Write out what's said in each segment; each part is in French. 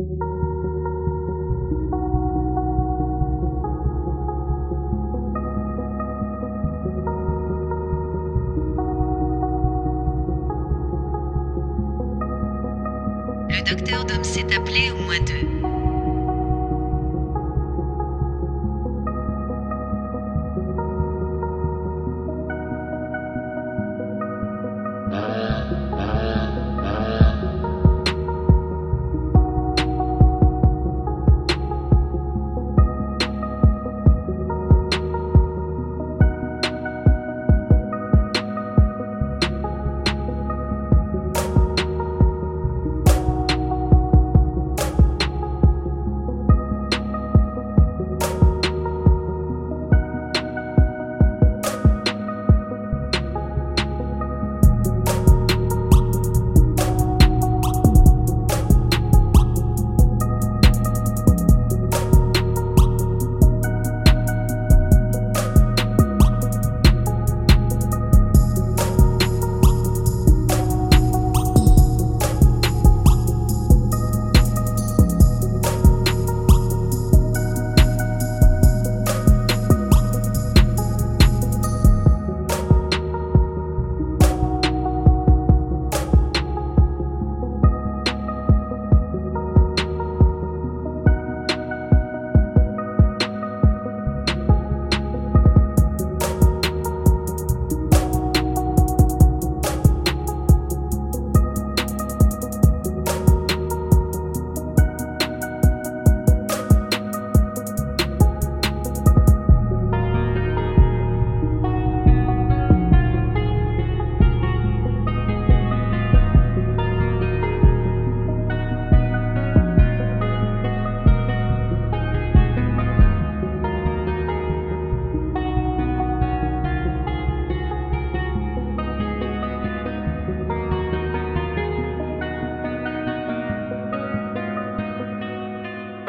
Le docteur Dom s'est appelé au moins deux.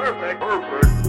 Perfect. Perfect.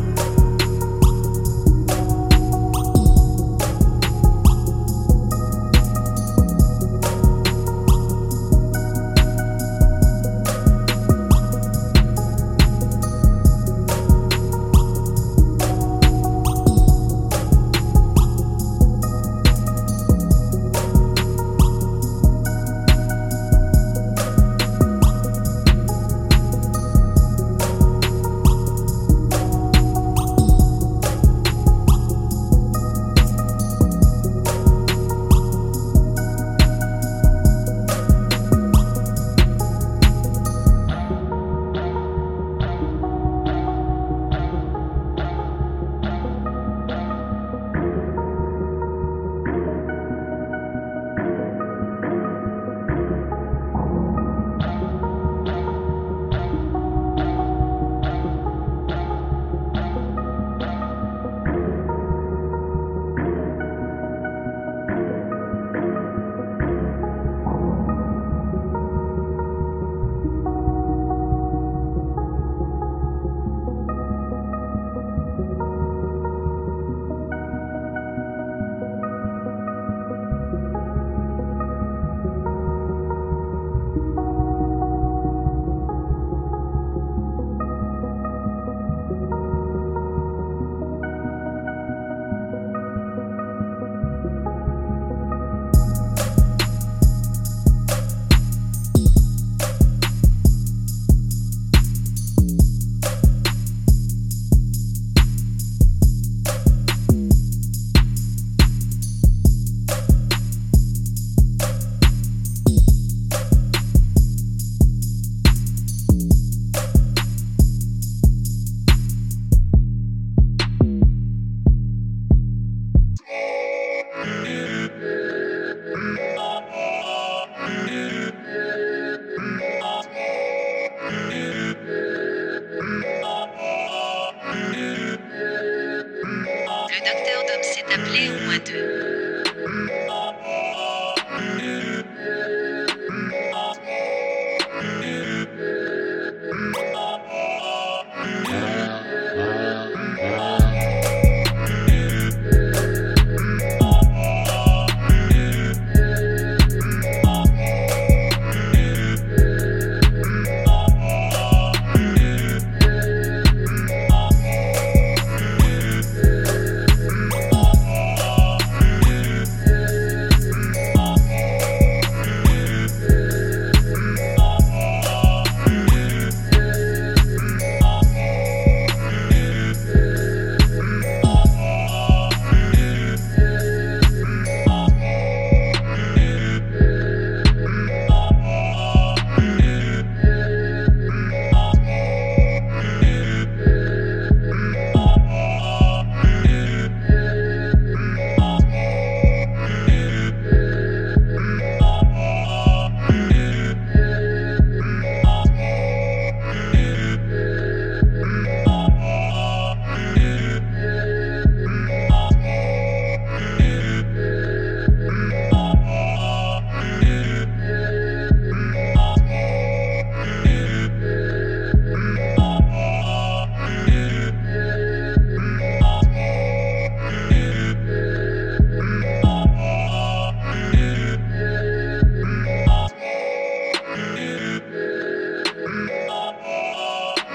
Docteur Dom s'est appelé au moins deux.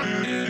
yeah